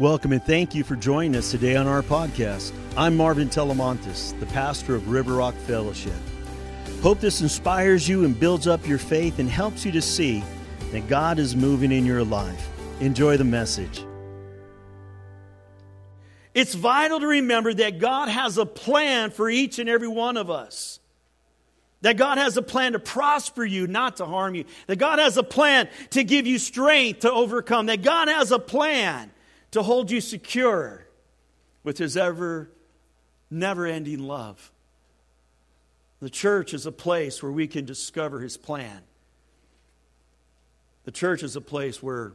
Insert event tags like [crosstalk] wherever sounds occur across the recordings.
Welcome and thank you for joining us today on our podcast. I'm Marvin Telemontis, the pastor of River Rock Fellowship. Hope this inspires you and builds up your faith and helps you to see that God is moving in your life. Enjoy the message. It's vital to remember that God has a plan for each and every one of us. That God has a plan to prosper you, not to harm you. That God has a plan to give you strength to overcome. That God has a plan to hold you secure with his ever never ending love. The church is a place where we can discover his plan. The church is a place where,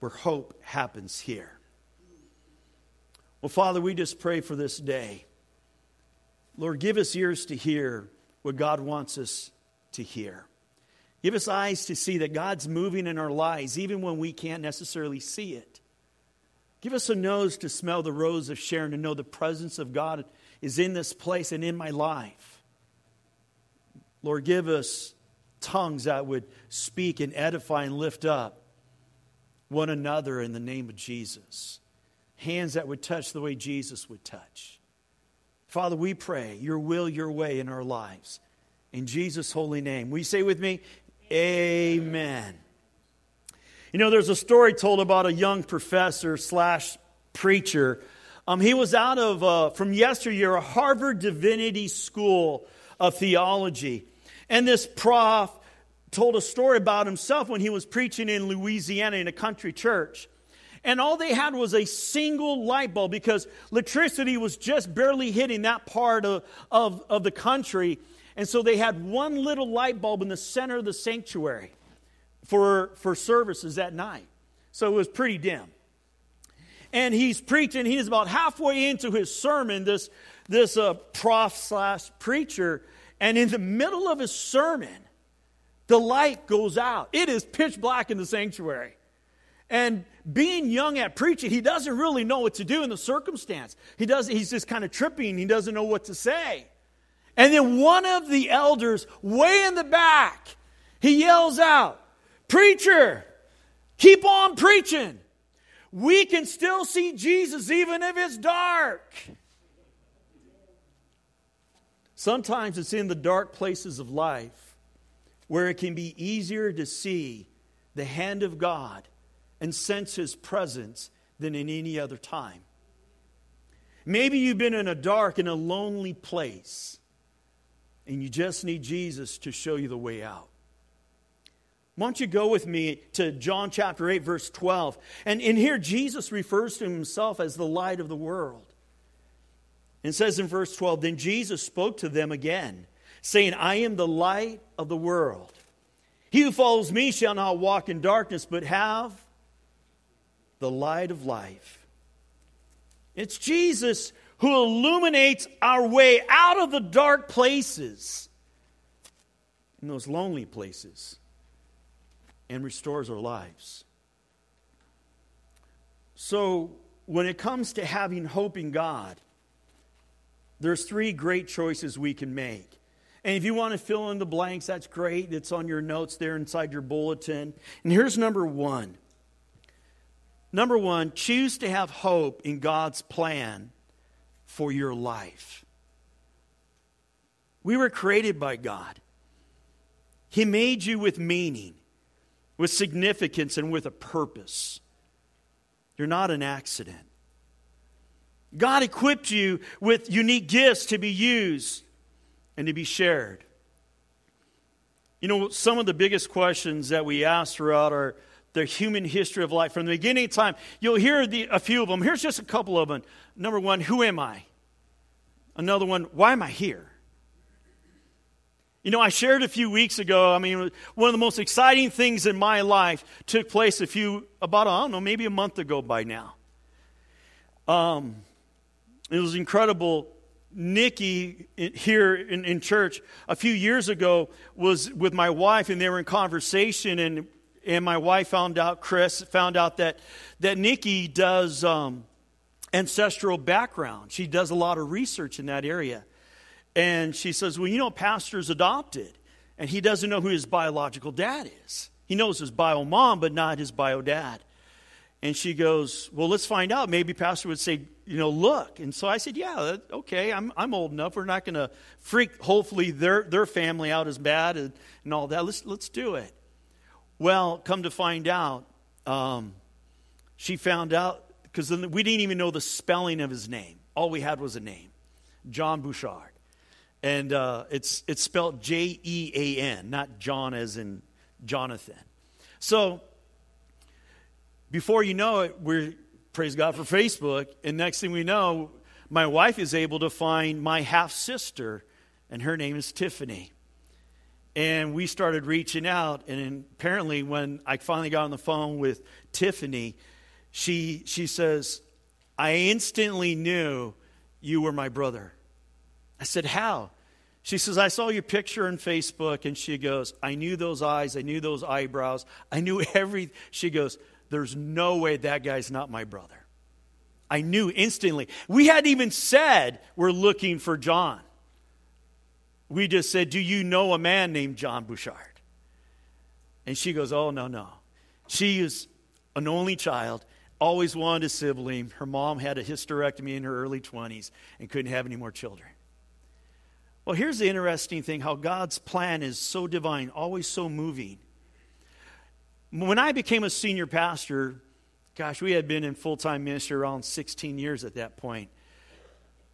where hope happens here. Well, Father, we just pray for this day. Lord, give us ears to hear what God wants us to hear. Give us eyes to see that God's moving in our lives, even when we can't necessarily see it. Give us a nose to smell the rose of Sharon, to know the presence of God is in this place and in my life. Lord, give us tongues that would speak and edify and lift up one another in the name of Jesus. Hands that would touch the way Jesus would touch. Father, we pray your will, your way in our lives. In Jesus' holy name. You say with me? Amen. You know, there's a story told about a young professor slash preacher. Um, he was out of, uh, from yesteryear, a Harvard Divinity School of Theology. And this prof told a story about himself when he was preaching in Louisiana in a country church. And all they had was a single light bulb because electricity was just barely hitting that part of, of, of the country. And so they had one little light bulb in the center of the sanctuary for, for services that night. So it was pretty dim. And he's preaching, he's about halfway into his sermon, this, this uh, prof slash preacher, and in the middle of his sermon, the light goes out. It is pitch black in the sanctuary. And being young at preaching, he doesn't really know what to do in the circumstance. He does, he's just kind of tripping. He doesn't know what to say. And then one of the elders, way in the back, he yells out, Preacher, keep on preaching. We can still see Jesus even if it's dark. Sometimes it's in the dark places of life where it can be easier to see the hand of God and sense His presence than in any other time. Maybe you've been in a dark and a lonely place and you just need Jesus to show you the way out. Why don't you go with me to John chapter 8, verse 12? And in here, Jesus refers to himself as the light of the world. And says in verse 12, Then Jesus spoke to them again, saying, I am the light of the world. He who follows me shall not walk in darkness, but have the light of life. It's Jesus who illuminates our way out of the dark places, in those lonely places and restores our lives. So, when it comes to having hope in God, there's three great choices we can make. And if you want to fill in the blanks, that's great. It's on your notes there inside your bulletin. And here's number one. Number one, choose to have hope in God's plan for your life. We were created by God, He made you with meaning with significance and with a purpose. You're not an accident. God equipped you with unique gifts to be used and to be shared. You know, some of the biggest questions that we ask throughout our the human history of life from the beginning of time, you'll hear the, a few of them. Here's just a couple of them. Number one, who am I? Another one, why am I here? You know, I shared a few weeks ago, I mean, one of the most exciting things in my life took place a few, about, I don't know, maybe a month ago by now. Um, it was incredible. Nikki here in, in church a few years ago was with my wife, and they were in conversation, and, and my wife found out, Chris found out that, that Nikki does um, ancestral background. She does a lot of research in that area. And she says, Well, you know, pastor's adopted, and he doesn't know who his biological dad is. He knows his bio mom, but not his bio dad. And she goes, Well, let's find out. Maybe Pastor would say, You know, look. And so I said, Yeah, okay, I'm, I'm old enough. We're not going to freak, hopefully, their, their family out as bad and, and all that. Let's, let's do it. Well, come to find out, um, she found out because we didn't even know the spelling of his name. All we had was a name John Bouchard. And uh, it's, it's spelled J E A N, not John as in Jonathan. So, before you know it, we're, praise God for Facebook, and next thing we know, my wife is able to find my half sister, and her name is Tiffany. And we started reaching out, and apparently, when I finally got on the phone with Tiffany, she, she says, I instantly knew you were my brother. I said, How? She says, I saw your picture on Facebook, and she goes, I knew those eyes, I knew those eyebrows, I knew [laughs] every. She goes, There's no way that guy's not my brother. I knew instantly. We hadn't even said we're looking for John. We just said, Do you know a man named John Bouchard? And she goes, Oh, no, no. She is an only child, always wanted a sibling. Her mom had a hysterectomy in her early 20s and couldn't have any more children. Well, here's the interesting thing how God's plan is so divine, always so moving. When I became a senior pastor, gosh, we had been in full time ministry around 16 years at that point.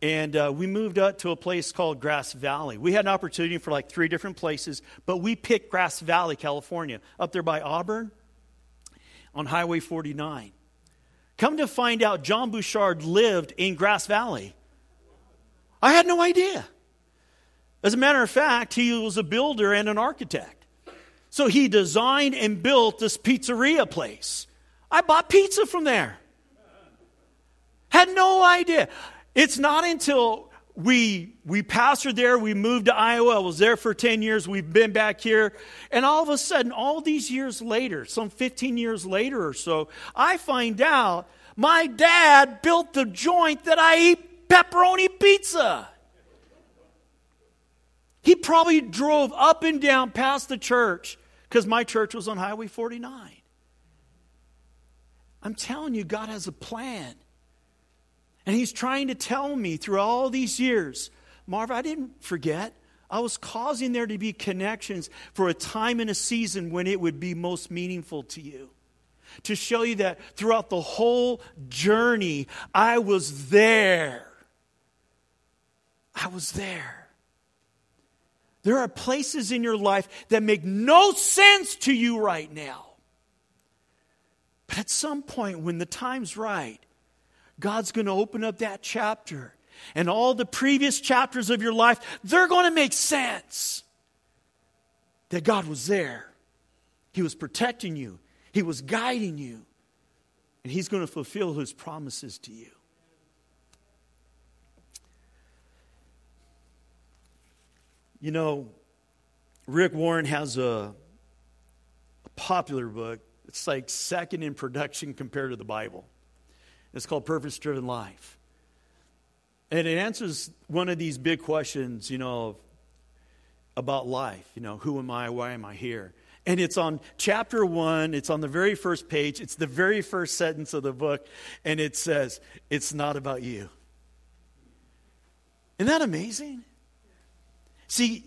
And uh, we moved up to a place called Grass Valley. We had an opportunity for like three different places, but we picked Grass Valley, California, up there by Auburn on Highway 49. Come to find out, John Bouchard lived in Grass Valley. I had no idea. As a matter of fact, he was a builder and an architect. So he designed and built this pizzeria place. I bought pizza from there. Had no idea. It's not until we we pastored there, we moved to Iowa. I was there for 10 years. We've been back here. And all of a sudden, all these years later, some 15 years later or so, I find out my dad built the joint that I eat pepperoni pizza. He probably drove up and down past the church because my church was on Highway 49. I'm telling you, God has a plan. And He's trying to tell me through all these years, Marv, I didn't forget. I was causing there to be connections for a time and a season when it would be most meaningful to you. To show you that throughout the whole journey, I was there. I was there. There are places in your life that make no sense to you right now. But at some point, when the time's right, God's going to open up that chapter. And all the previous chapters of your life, they're going to make sense. That God was there. He was protecting you, He was guiding you, and He's going to fulfill His promises to you. You know, Rick Warren has a, a popular book. It's like second in production compared to the Bible. It's called Purpose Driven Life. And it answers one of these big questions, you know, about life. You know, who am I? Why am I here? And it's on chapter one, it's on the very first page, it's the very first sentence of the book, and it says, It's not about you. Isn't that amazing? See,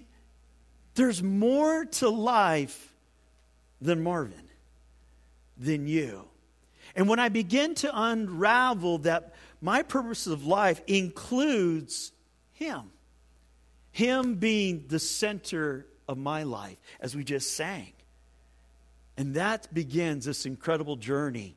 there's more to life than Marvin, than you. And when I begin to unravel that my purpose of life includes Him, Him being the center of my life, as we just sang. And that begins this incredible journey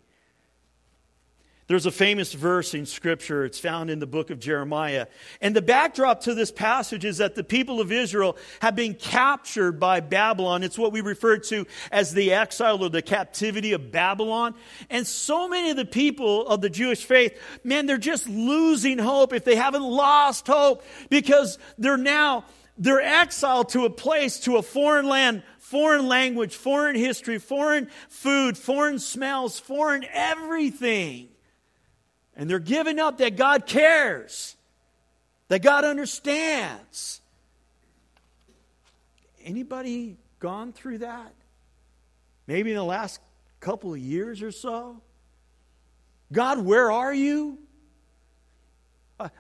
there's a famous verse in Scripture. It's found in the book of Jeremiah. And the backdrop to this passage is that the people of Israel have been captured by Babylon. It's what we refer to as the exile or the captivity of Babylon. And so many of the people of the Jewish faith, man, they're just losing hope if they haven't lost hope because they're now, they're exiled to a place, to a foreign land, foreign language, foreign history, foreign food, foreign smells, foreign everything. And they're giving up that God cares, that God understands. Anybody gone through that? Maybe in the last couple of years or so? God, where are you?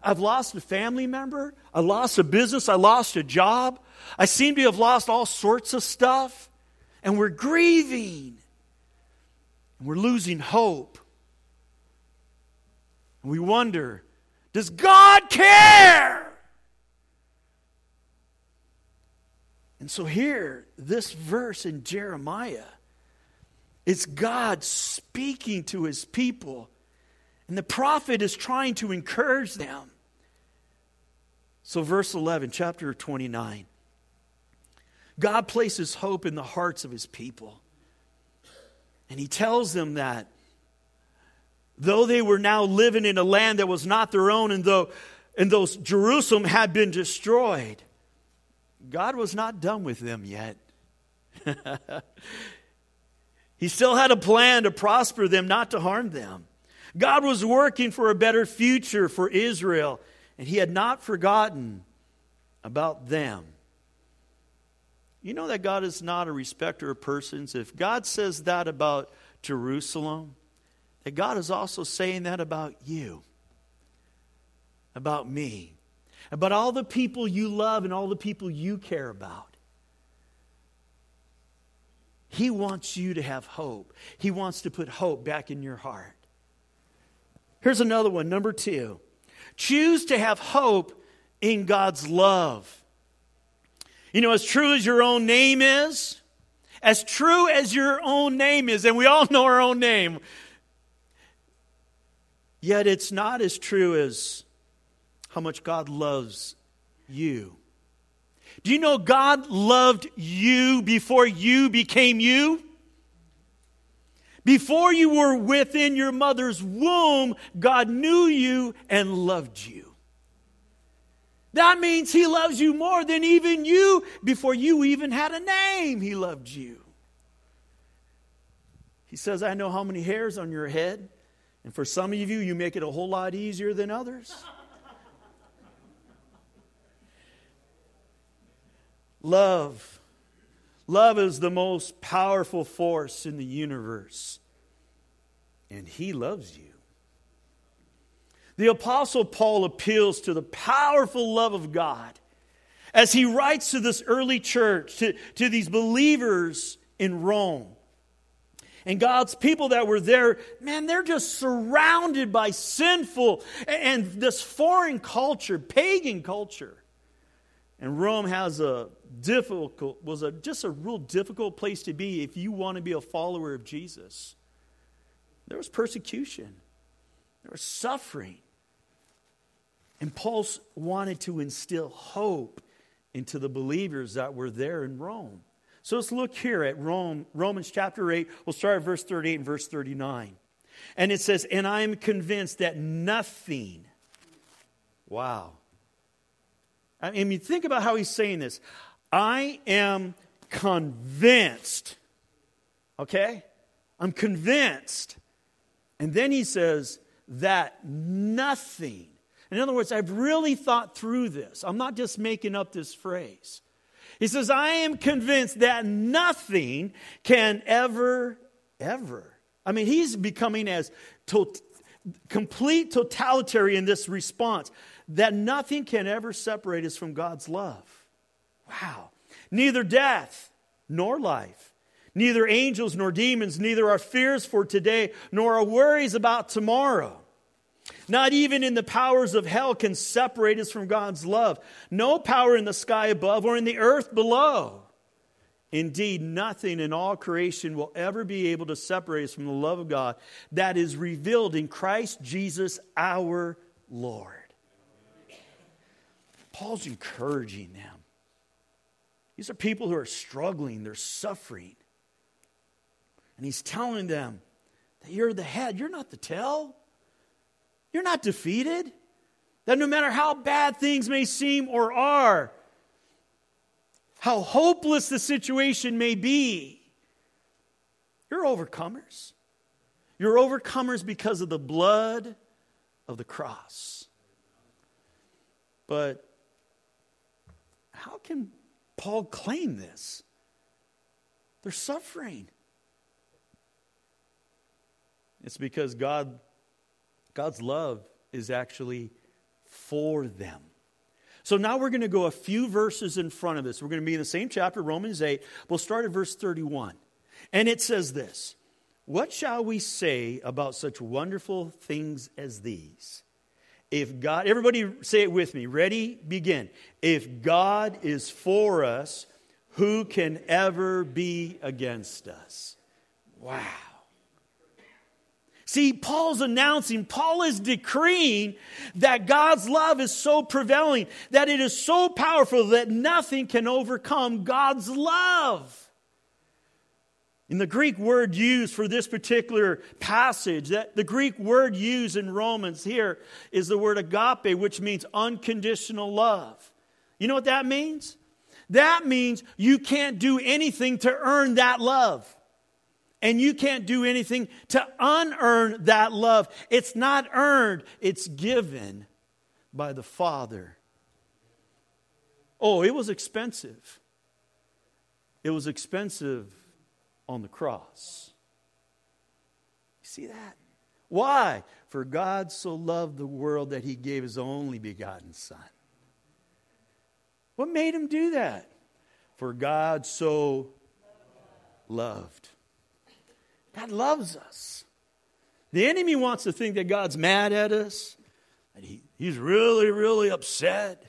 I've lost a family member. I lost a business. I lost a job. I seem to have lost all sorts of stuff. And we're grieving. And we're losing hope. And we wonder does God care? And so, here, this verse in Jeremiah, it's God speaking to his people and the prophet is trying to encourage them. So, verse 11, chapter 29. God places hope in the hearts of his people. And he tells them that though they were now living in a land that was not their own, and though, and though Jerusalem had been destroyed, God was not done with them yet. [laughs] he still had a plan to prosper them, not to harm them. God was working for a better future for Israel, and He had not forgotten about them. You know that God is not a respecter of persons. If God says that about Jerusalem, that God is also saying that about you, about me, about all the people you love and all the people you care about. He wants you to have hope. He wants to put hope back in your heart. Here's another one, number two. Choose to have hope in God's love. You know, as true as your own name is, as true as your own name is, and we all know our own name, yet it's not as true as how much God loves you. Do you know God loved you before you became you? Before you were within your mother's womb, God knew you and loved you. That means He loves you more than even you. Before you even had a name, He loved you. He says, I know how many hairs on your head. And for some of you, you make it a whole lot easier than others. Love Love is the most powerful force in the universe, and He loves you. The Apostle Paul appeals to the powerful love of God as he writes to this early church, to, to these believers in Rome. And God's people that were there, man, they're just surrounded by sinful and this foreign culture, pagan culture. And Rome has a difficult, was a, just a real difficult place to be if you want to be a follower of Jesus. There was persecution, there was suffering. And Paul wanted to instill hope into the believers that were there in Rome. So let's look here at Rome, Romans chapter 8. We'll start at verse 38 and verse 39. And it says, And I am convinced that nothing, wow. I mean, think about how he's saying this. I am convinced. Okay? I'm convinced. And then he says that nothing. In other words, I've really thought through this. I'm not just making up this phrase. He says, I am convinced that nothing can ever, ever. I mean, he's becoming as to- complete totalitarian in this response that nothing can ever separate us from God's love. Wow. Neither death nor life, neither angels nor demons, neither our fears for today nor our worries about tomorrow. Not even in the powers of hell can separate us from God's love. No power in the sky above or in the earth below. Indeed, nothing in all creation will ever be able to separate us from the love of God that is revealed in Christ Jesus our Lord. Paul's encouraging them. These are people who are struggling, they're suffering. And he's telling them that you're the head, you're not the tail. You're not defeated. That no matter how bad things may seem or are, how hopeless the situation may be, you're overcomers. You're overcomers because of the blood of the cross. But how can Paul claim this? They're suffering. It's because God God's love is actually for them. So now we're going to go a few verses in front of this. We're going to be in the same chapter, Romans 8. We'll start at verse 31. And it says this What shall we say about such wonderful things as these? If God, everybody say it with me. Ready? Begin. If God is for us, who can ever be against us? Wow. See, Paul's announcing, Paul is decreeing that God's love is so prevailing, that it is so powerful that nothing can overcome God's love. In the Greek word used for this particular passage, that the Greek word used in Romans here is the word agape, which means unconditional love. You know what that means? That means you can't do anything to earn that love. And you can't do anything to unearn that love. It's not earned, it's given by the Father. Oh, it was expensive. It was expensive on the cross. You see that? Why? For God so loved the world that he gave his only begotten Son. What made him do that? For God so loved. God loves us. The enemy wants to think that God's mad at us, that he, he's really, really upset.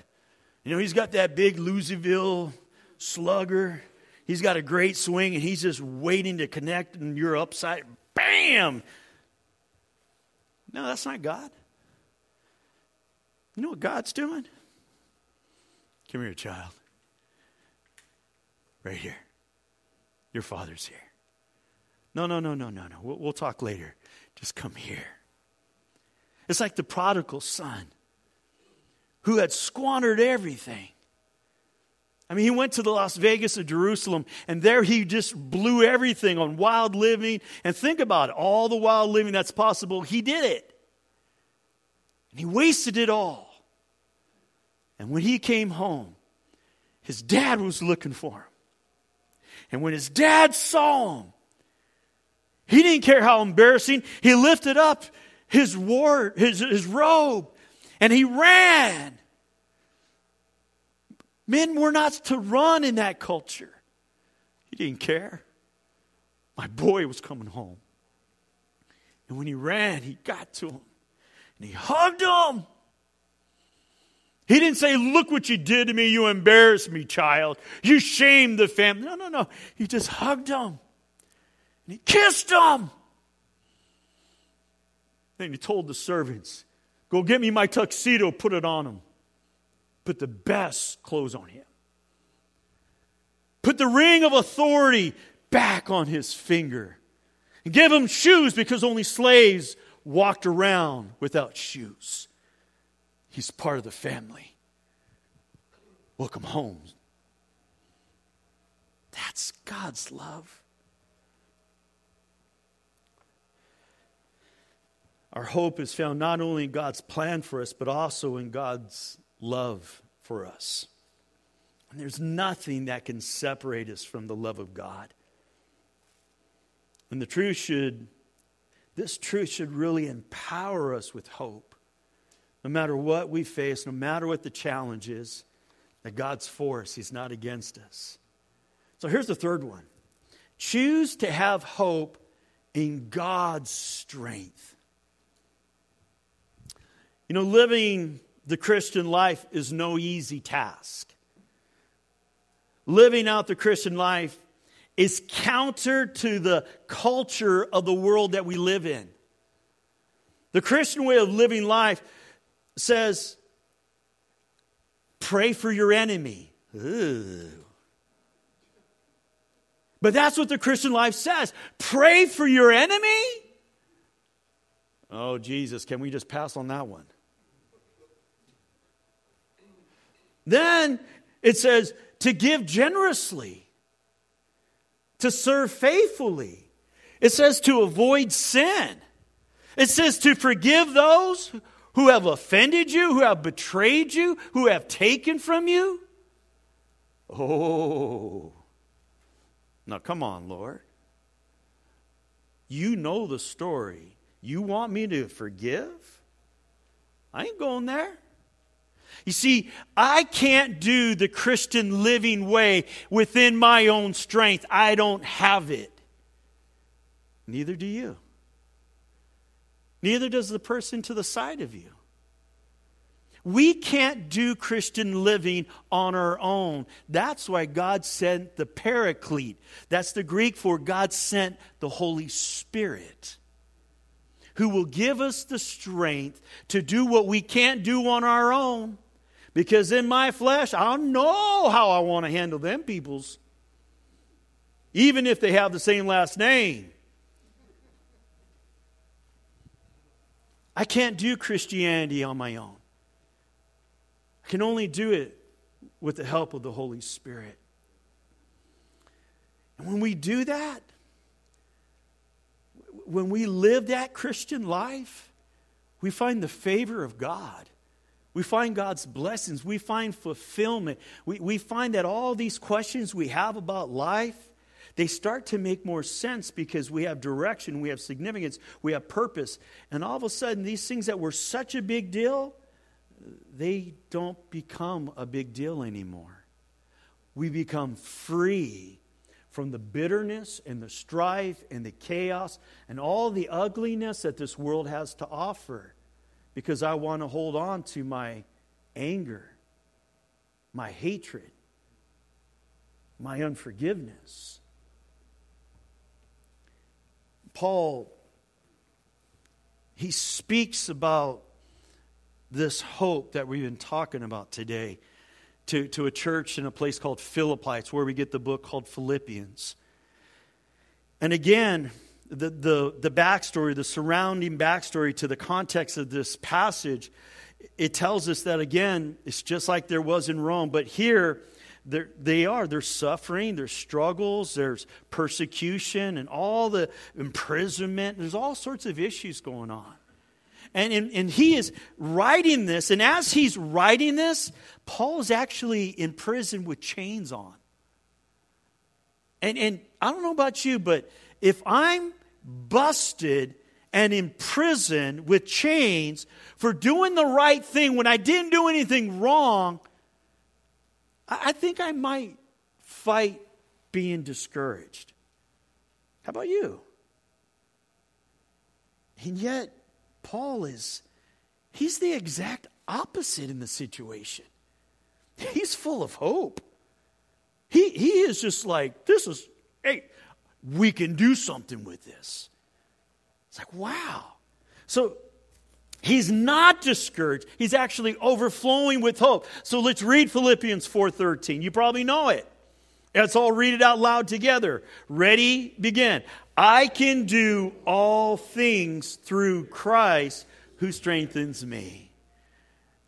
You know, he's got that big Louisville slugger. He's got a great swing and he's just waiting to connect, and you're upside. Bam! No, that's not God. You know what God's doing? Come here, child. Right here. Your father's here. No, no, no, no, no, no. We'll, we'll talk later. Just come here. It's like the prodigal son who had squandered everything. I mean, he went to the Las Vegas of Jerusalem, and there he just blew everything on wild living. And think about it all the wild living that's possible, he did it. And he wasted it all. And when he came home, his dad was looking for him. And when his dad saw him, he didn't care how embarrassing. He lifted up his, war, his, his robe and he ran. Men were not to run in that culture. He didn't care. My boy was coming home. And when he ran, he got to him and he hugged him. He didn't say, Look what you did to me. You embarrassed me, child. You shamed the family. No, no, no. He just hugged him and he kissed him. Then he told the servants, Go get me my tuxedo, put it on him put the best clothes on him. Put the ring of authority back on his finger. And give him shoes because only slaves walked around without shoes. He's part of the family. Welcome home. That's God's love. Our hope is found not only in God's plan for us, but also in God's love for us. And there's nothing that can separate us from the love of God. And the truth should, this truth should really empower us with hope. No matter what we face, no matter what the challenge is, that God's for us, He's not against us. So here's the third one choose to have hope in God's strength. You know, living the Christian life is no easy task. Living out the Christian life is counter to the culture of the world that we live in. The Christian way of living life says, pray for your enemy. Ooh. But that's what the Christian life says. Pray for your enemy? Oh, Jesus, can we just pass on that one? Then it says to give generously, to serve faithfully. It says to avoid sin. It says to forgive those who have offended you, who have betrayed you, who have taken from you. Oh, now come on, Lord. You know the story. You want me to forgive? I ain't going there. You see, I can't do the Christian living way within my own strength. I don't have it. Neither do you. Neither does the person to the side of you. We can't do Christian living on our own. That's why God sent the Paraclete. That's the Greek for God sent the Holy Spirit, who will give us the strength to do what we can't do on our own. Because in my flesh, I know how I want to handle them peoples, even if they have the same last name. I can't do Christianity on my own. I can only do it with the help of the Holy Spirit. And when we do that, when we live that Christian life, we find the favor of God. We find God's blessings. We find fulfillment. We, we find that all these questions we have about life, they start to make more sense because we have direction, we have significance, we have purpose. And all of a sudden, these things that were such a big deal, they don't become a big deal anymore. We become free from the bitterness and the strife and the chaos and all the ugliness that this world has to offer because I want to hold on to my anger, my hatred, my unforgiveness. Paul, he speaks about this hope that we've been talking about today to, to a church in a place called Philippi. It's where we get the book called Philippians. And again, the, the, the backstory, the surrounding backstory to the context of this passage, it tells us that again, it's just like there was in Rome, but here they are. There's suffering, there's struggles, there's persecution, and all the imprisonment. There's all sorts of issues going on. And, and, and he is writing this, and as he's writing this, Paul is actually in prison with chains on. And, and I don't know about you, but if I'm busted and in prison with chains for doing the right thing when I didn't do anything wrong, I think I might fight being discouraged. How about you? And yet, Paul is, he's the exact opposite in the situation. He's full of hope. He, he is just like, this is, hey, we can do something with this. It's like, wow. So he's not discouraged. He's actually overflowing with hope. So let's read Philippians 4:13. You probably know it. Let's all read it out loud together. Ready? Begin. I can do all things through Christ who strengthens me.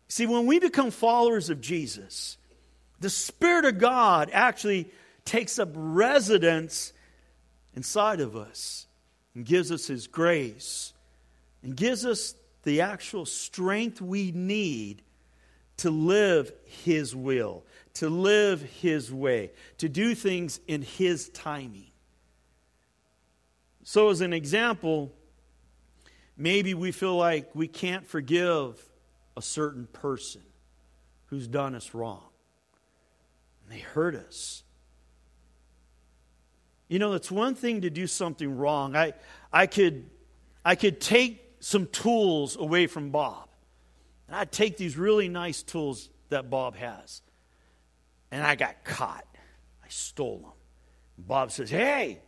See, when we become followers of Jesus, the Spirit of God actually takes up residence inside of us and gives us His grace and gives us the actual strength we need to live His will, to live His way, to do things in His timing. So, as an example, maybe we feel like we can't forgive a certain person who's done us wrong. And they hurt us. You know, it's one thing to do something wrong. I, I, could, I could take some tools away from Bob. And I'd take these really nice tools that Bob has. And I got caught. I stole them. Bob says, Hey,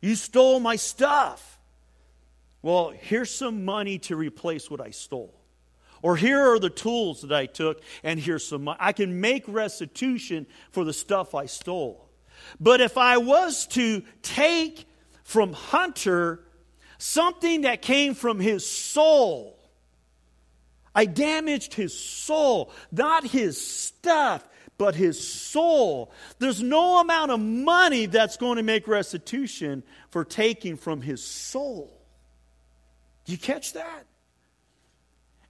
you stole my stuff. Well, here's some money to replace what I stole. Or here are the tools that I took, and here's some money. I can make restitution for the stuff I stole. But if I was to take from Hunter something that came from his soul, I damaged his soul, not his stuff, but his soul. There's no amount of money that's going to make restitution for taking from his soul. Do you catch that?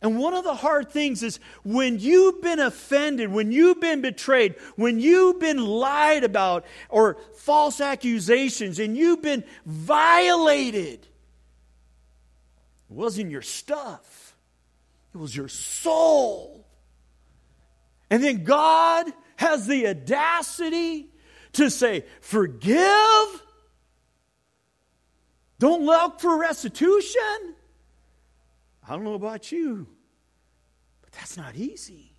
And one of the hard things is when you've been offended, when you've been betrayed, when you've been lied about or false accusations, and you've been violated, It wasn't your stuff, it was your soul. And then God has the audacity to say, Forgive. Don't look for restitution. I don't know about you, but that's not easy.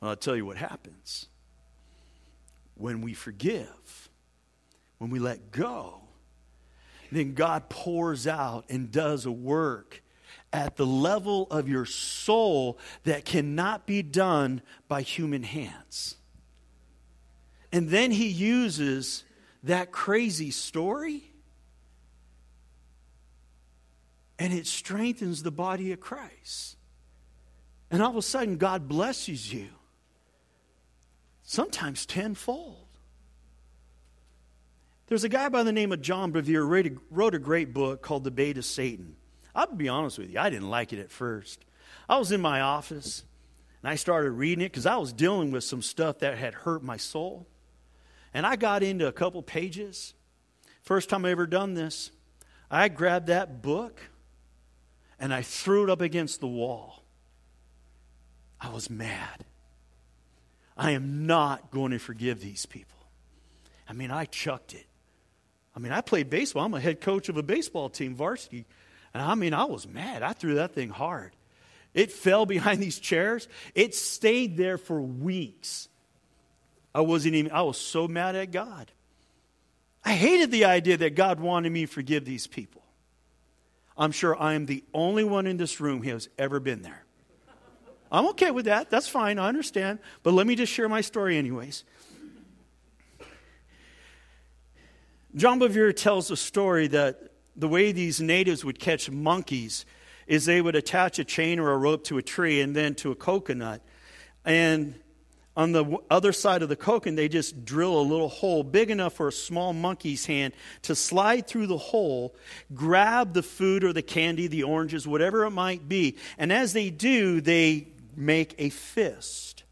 Well, I'll tell you what happens. When we forgive, when we let go, then God pours out and does a work at the level of your soul that cannot be done by human hands. And then he uses that crazy story and it strengthens the body of Christ. And all of a sudden, God blesses you, sometimes tenfold. There's a guy by the name of John Bevere wrote a great book called The Bait of Satan. I'll be honest with you, I didn't like it at first. I was in my office and I started reading it because I was dealing with some stuff that had hurt my soul. And I got into a couple pages. First time I ever done this, I grabbed that book and I threw it up against the wall. I was mad. I am not going to forgive these people. I mean, I chucked it. I mean, I played baseball. I'm a head coach of a baseball team, varsity. And I mean, I was mad. I threw that thing hard. It fell [laughs] behind these chairs. It stayed there for weeks. I wasn't even, I was so mad at God. I hated the idea that God wanted me to forgive these people. I'm sure I am the only one in this room who has ever been there. I'm okay with that. That's fine. I understand. But let me just share my story, anyways. John Bevere tells a story that the way these natives would catch monkeys is they would attach a chain or a rope to a tree and then to a coconut. And on the other side of the coconut, they just drill a little hole big enough for a small monkey's hand to slide through the hole, grab the food or the candy, the oranges, whatever it might be. And as they do, they make a fist.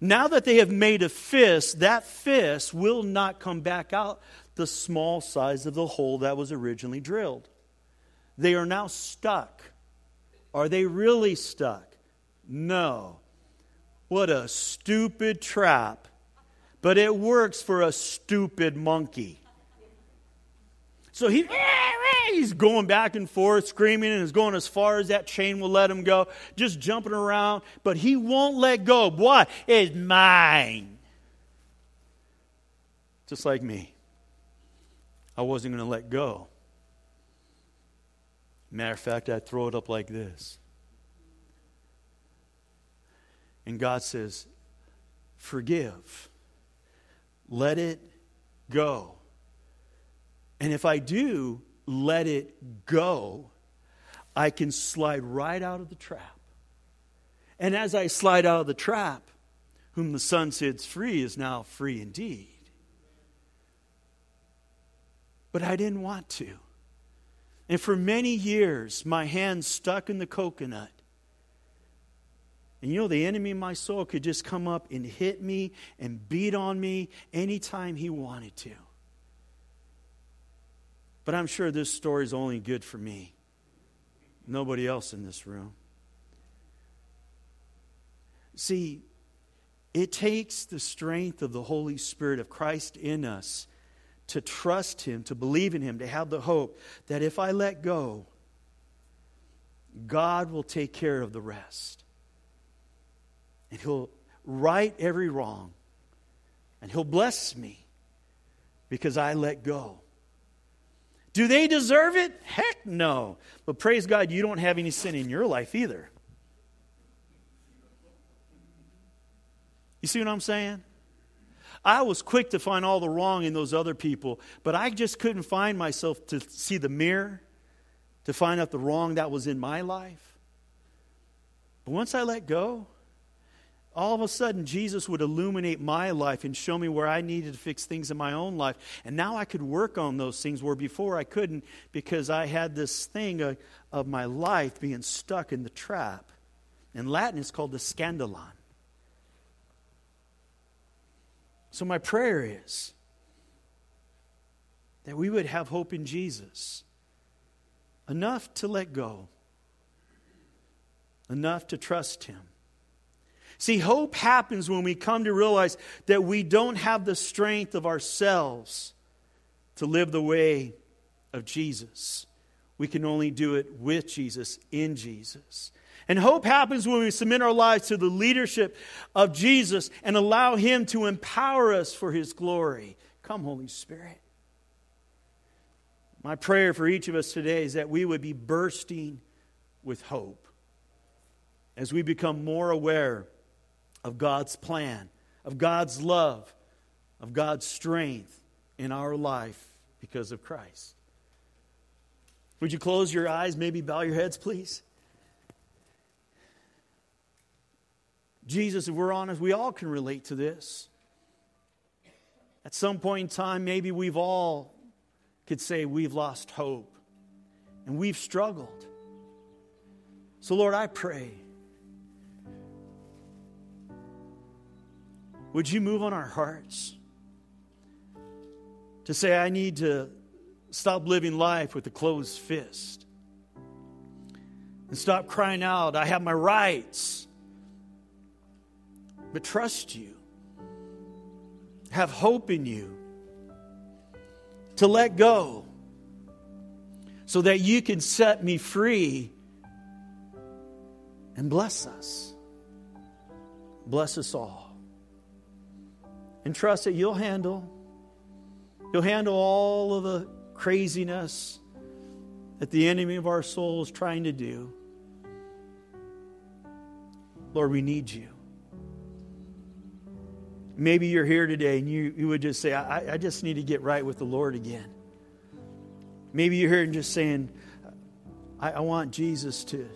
Now that they have made a fist, that fist will not come back out the small size of the hole that was originally drilled. They are now stuck. Are they really stuck? No. What a stupid trap. But it works for a stupid monkey. So he, [laughs] he's going back and forth, screaming, and is going as far as that chain will let him go, just jumping around. But he won't let go. What? It's mine. Just like me. I wasn't going to let go. Matter of fact, I'd throw it up like this. And God says, Forgive. Let it go. And if I do let it go, I can slide right out of the trap. And as I slide out of the trap, whom the Son sets free is now free indeed. But I didn't want to. And for many years, my hand stuck in the coconut. And you know, the enemy in my soul could just come up and hit me and beat on me anytime he wanted to. But I'm sure this story is only good for me, nobody else in this room. See, it takes the strength of the Holy Spirit of Christ in us to trust Him, to believe in Him, to have the hope that if I let go, God will take care of the rest. And He'll right every wrong. And He'll bless me because I let go. Do they deserve it? Heck no. But praise God, you don't have any sin in your life either. You see what I'm saying? I was quick to find all the wrong in those other people, but I just couldn't find myself to see the mirror, to find out the wrong that was in my life. But once I let go, all of a sudden Jesus would illuminate my life and show me where I needed to fix things in my own life. And now I could work on those things where before I couldn't because I had this thing of, of my life being stuck in the trap. In Latin, it's called the scandalon. So, my prayer is that we would have hope in Jesus. Enough to let go, enough to trust Him. See, hope happens when we come to realize that we don't have the strength of ourselves to live the way of Jesus. We can only do it with Jesus, in Jesus. And hope happens when we submit our lives to the leadership of Jesus and allow Him to empower us for His glory. Come, Holy Spirit. My prayer for each of us today is that we would be bursting with hope as we become more aware of God's plan, of God's love, of God's strength in our life because of Christ. Would you close your eyes, maybe bow your heads, please? Jesus, if we're honest, we all can relate to this. At some point in time, maybe we've all could say we've lost hope and we've struggled. So, Lord, I pray Would you move on our hearts? To say, I need to stop living life with a closed fist and stop crying out, I have my rights, but trust you, have hope in you, to let go so that you can set me free and bless us. Bless us all and trust that you'll handle. You'll handle all of the craziness that the enemy of our soul is trying to do. Lord, we need you. Maybe you're here today and you, you would just say, I, I just need to get right with the Lord again. Maybe you're here and just saying, I, I want Jesus to,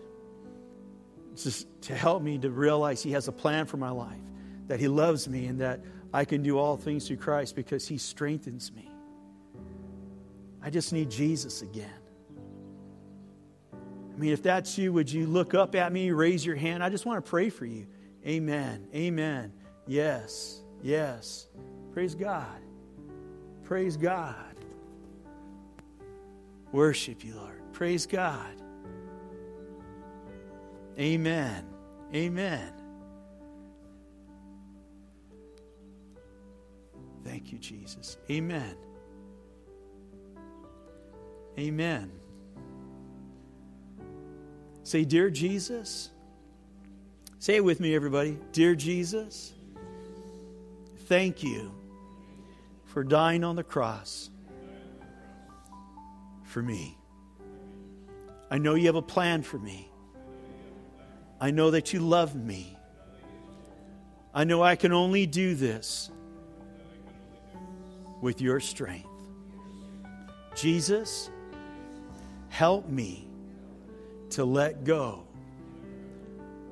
just to help me to realize He has a plan for my life, that He loves me, and that I can do all things through Christ because He strengthens me. I just need Jesus again. I mean, if that's you, would you look up at me, raise your hand? I just want to pray for you. Amen. Amen. Yes. Yes. Praise God. Praise God. Worship you, Lord. Praise God. Amen. Amen. Thank you, Jesus. Amen. Amen. Say, Dear Jesus. Say it with me, everybody. Dear Jesus, thank you for dying on the cross for me. I know you have a plan for me. I know that you love me. I know I can only do this with your strength. Jesus, help me to let go,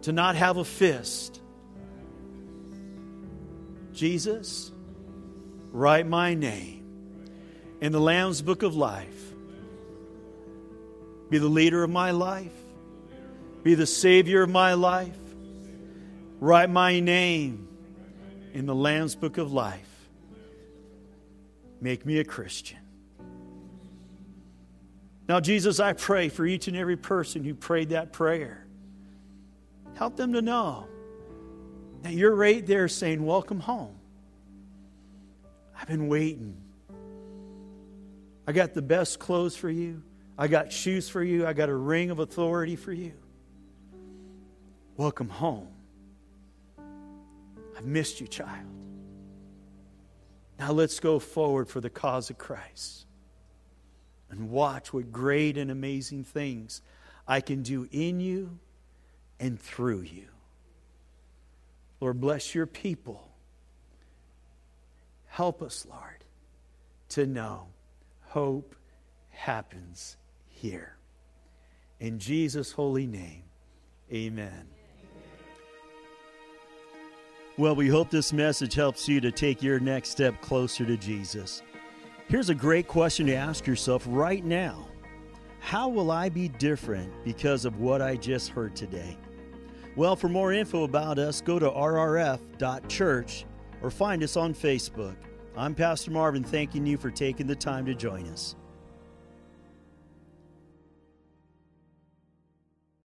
to not have a fist. Jesus, write my name in the Lamb's Book of Life. Be the leader of my life, be the Savior of my life. Write my name in the Lamb's Book of Life. Make me a Christian. Now, Jesus, I pray for each and every person who prayed that prayer. Help them to know that you're right there saying, Welcome home. I've been waiting. I got the best clothes for you. I got shoes for you. I got a ring of authority for you. Welcome home. I've missed you, child. Now let's go forward for the cause of Christ and watch what great and amazing things I can do in you and through you. Lord, bless your people. Help us, Lord, to know hope happens here. In Jesus' holy name, amen. Well, we hope this message helps you to take your next step closer to Jesus. Here's a great question to ask yourself right now How will I be different because of what I just heard today? Well, for more info about us, go to rrf.church or find us on Facebook. I'm Pastor Marvin, thanking you for taking the time to join us.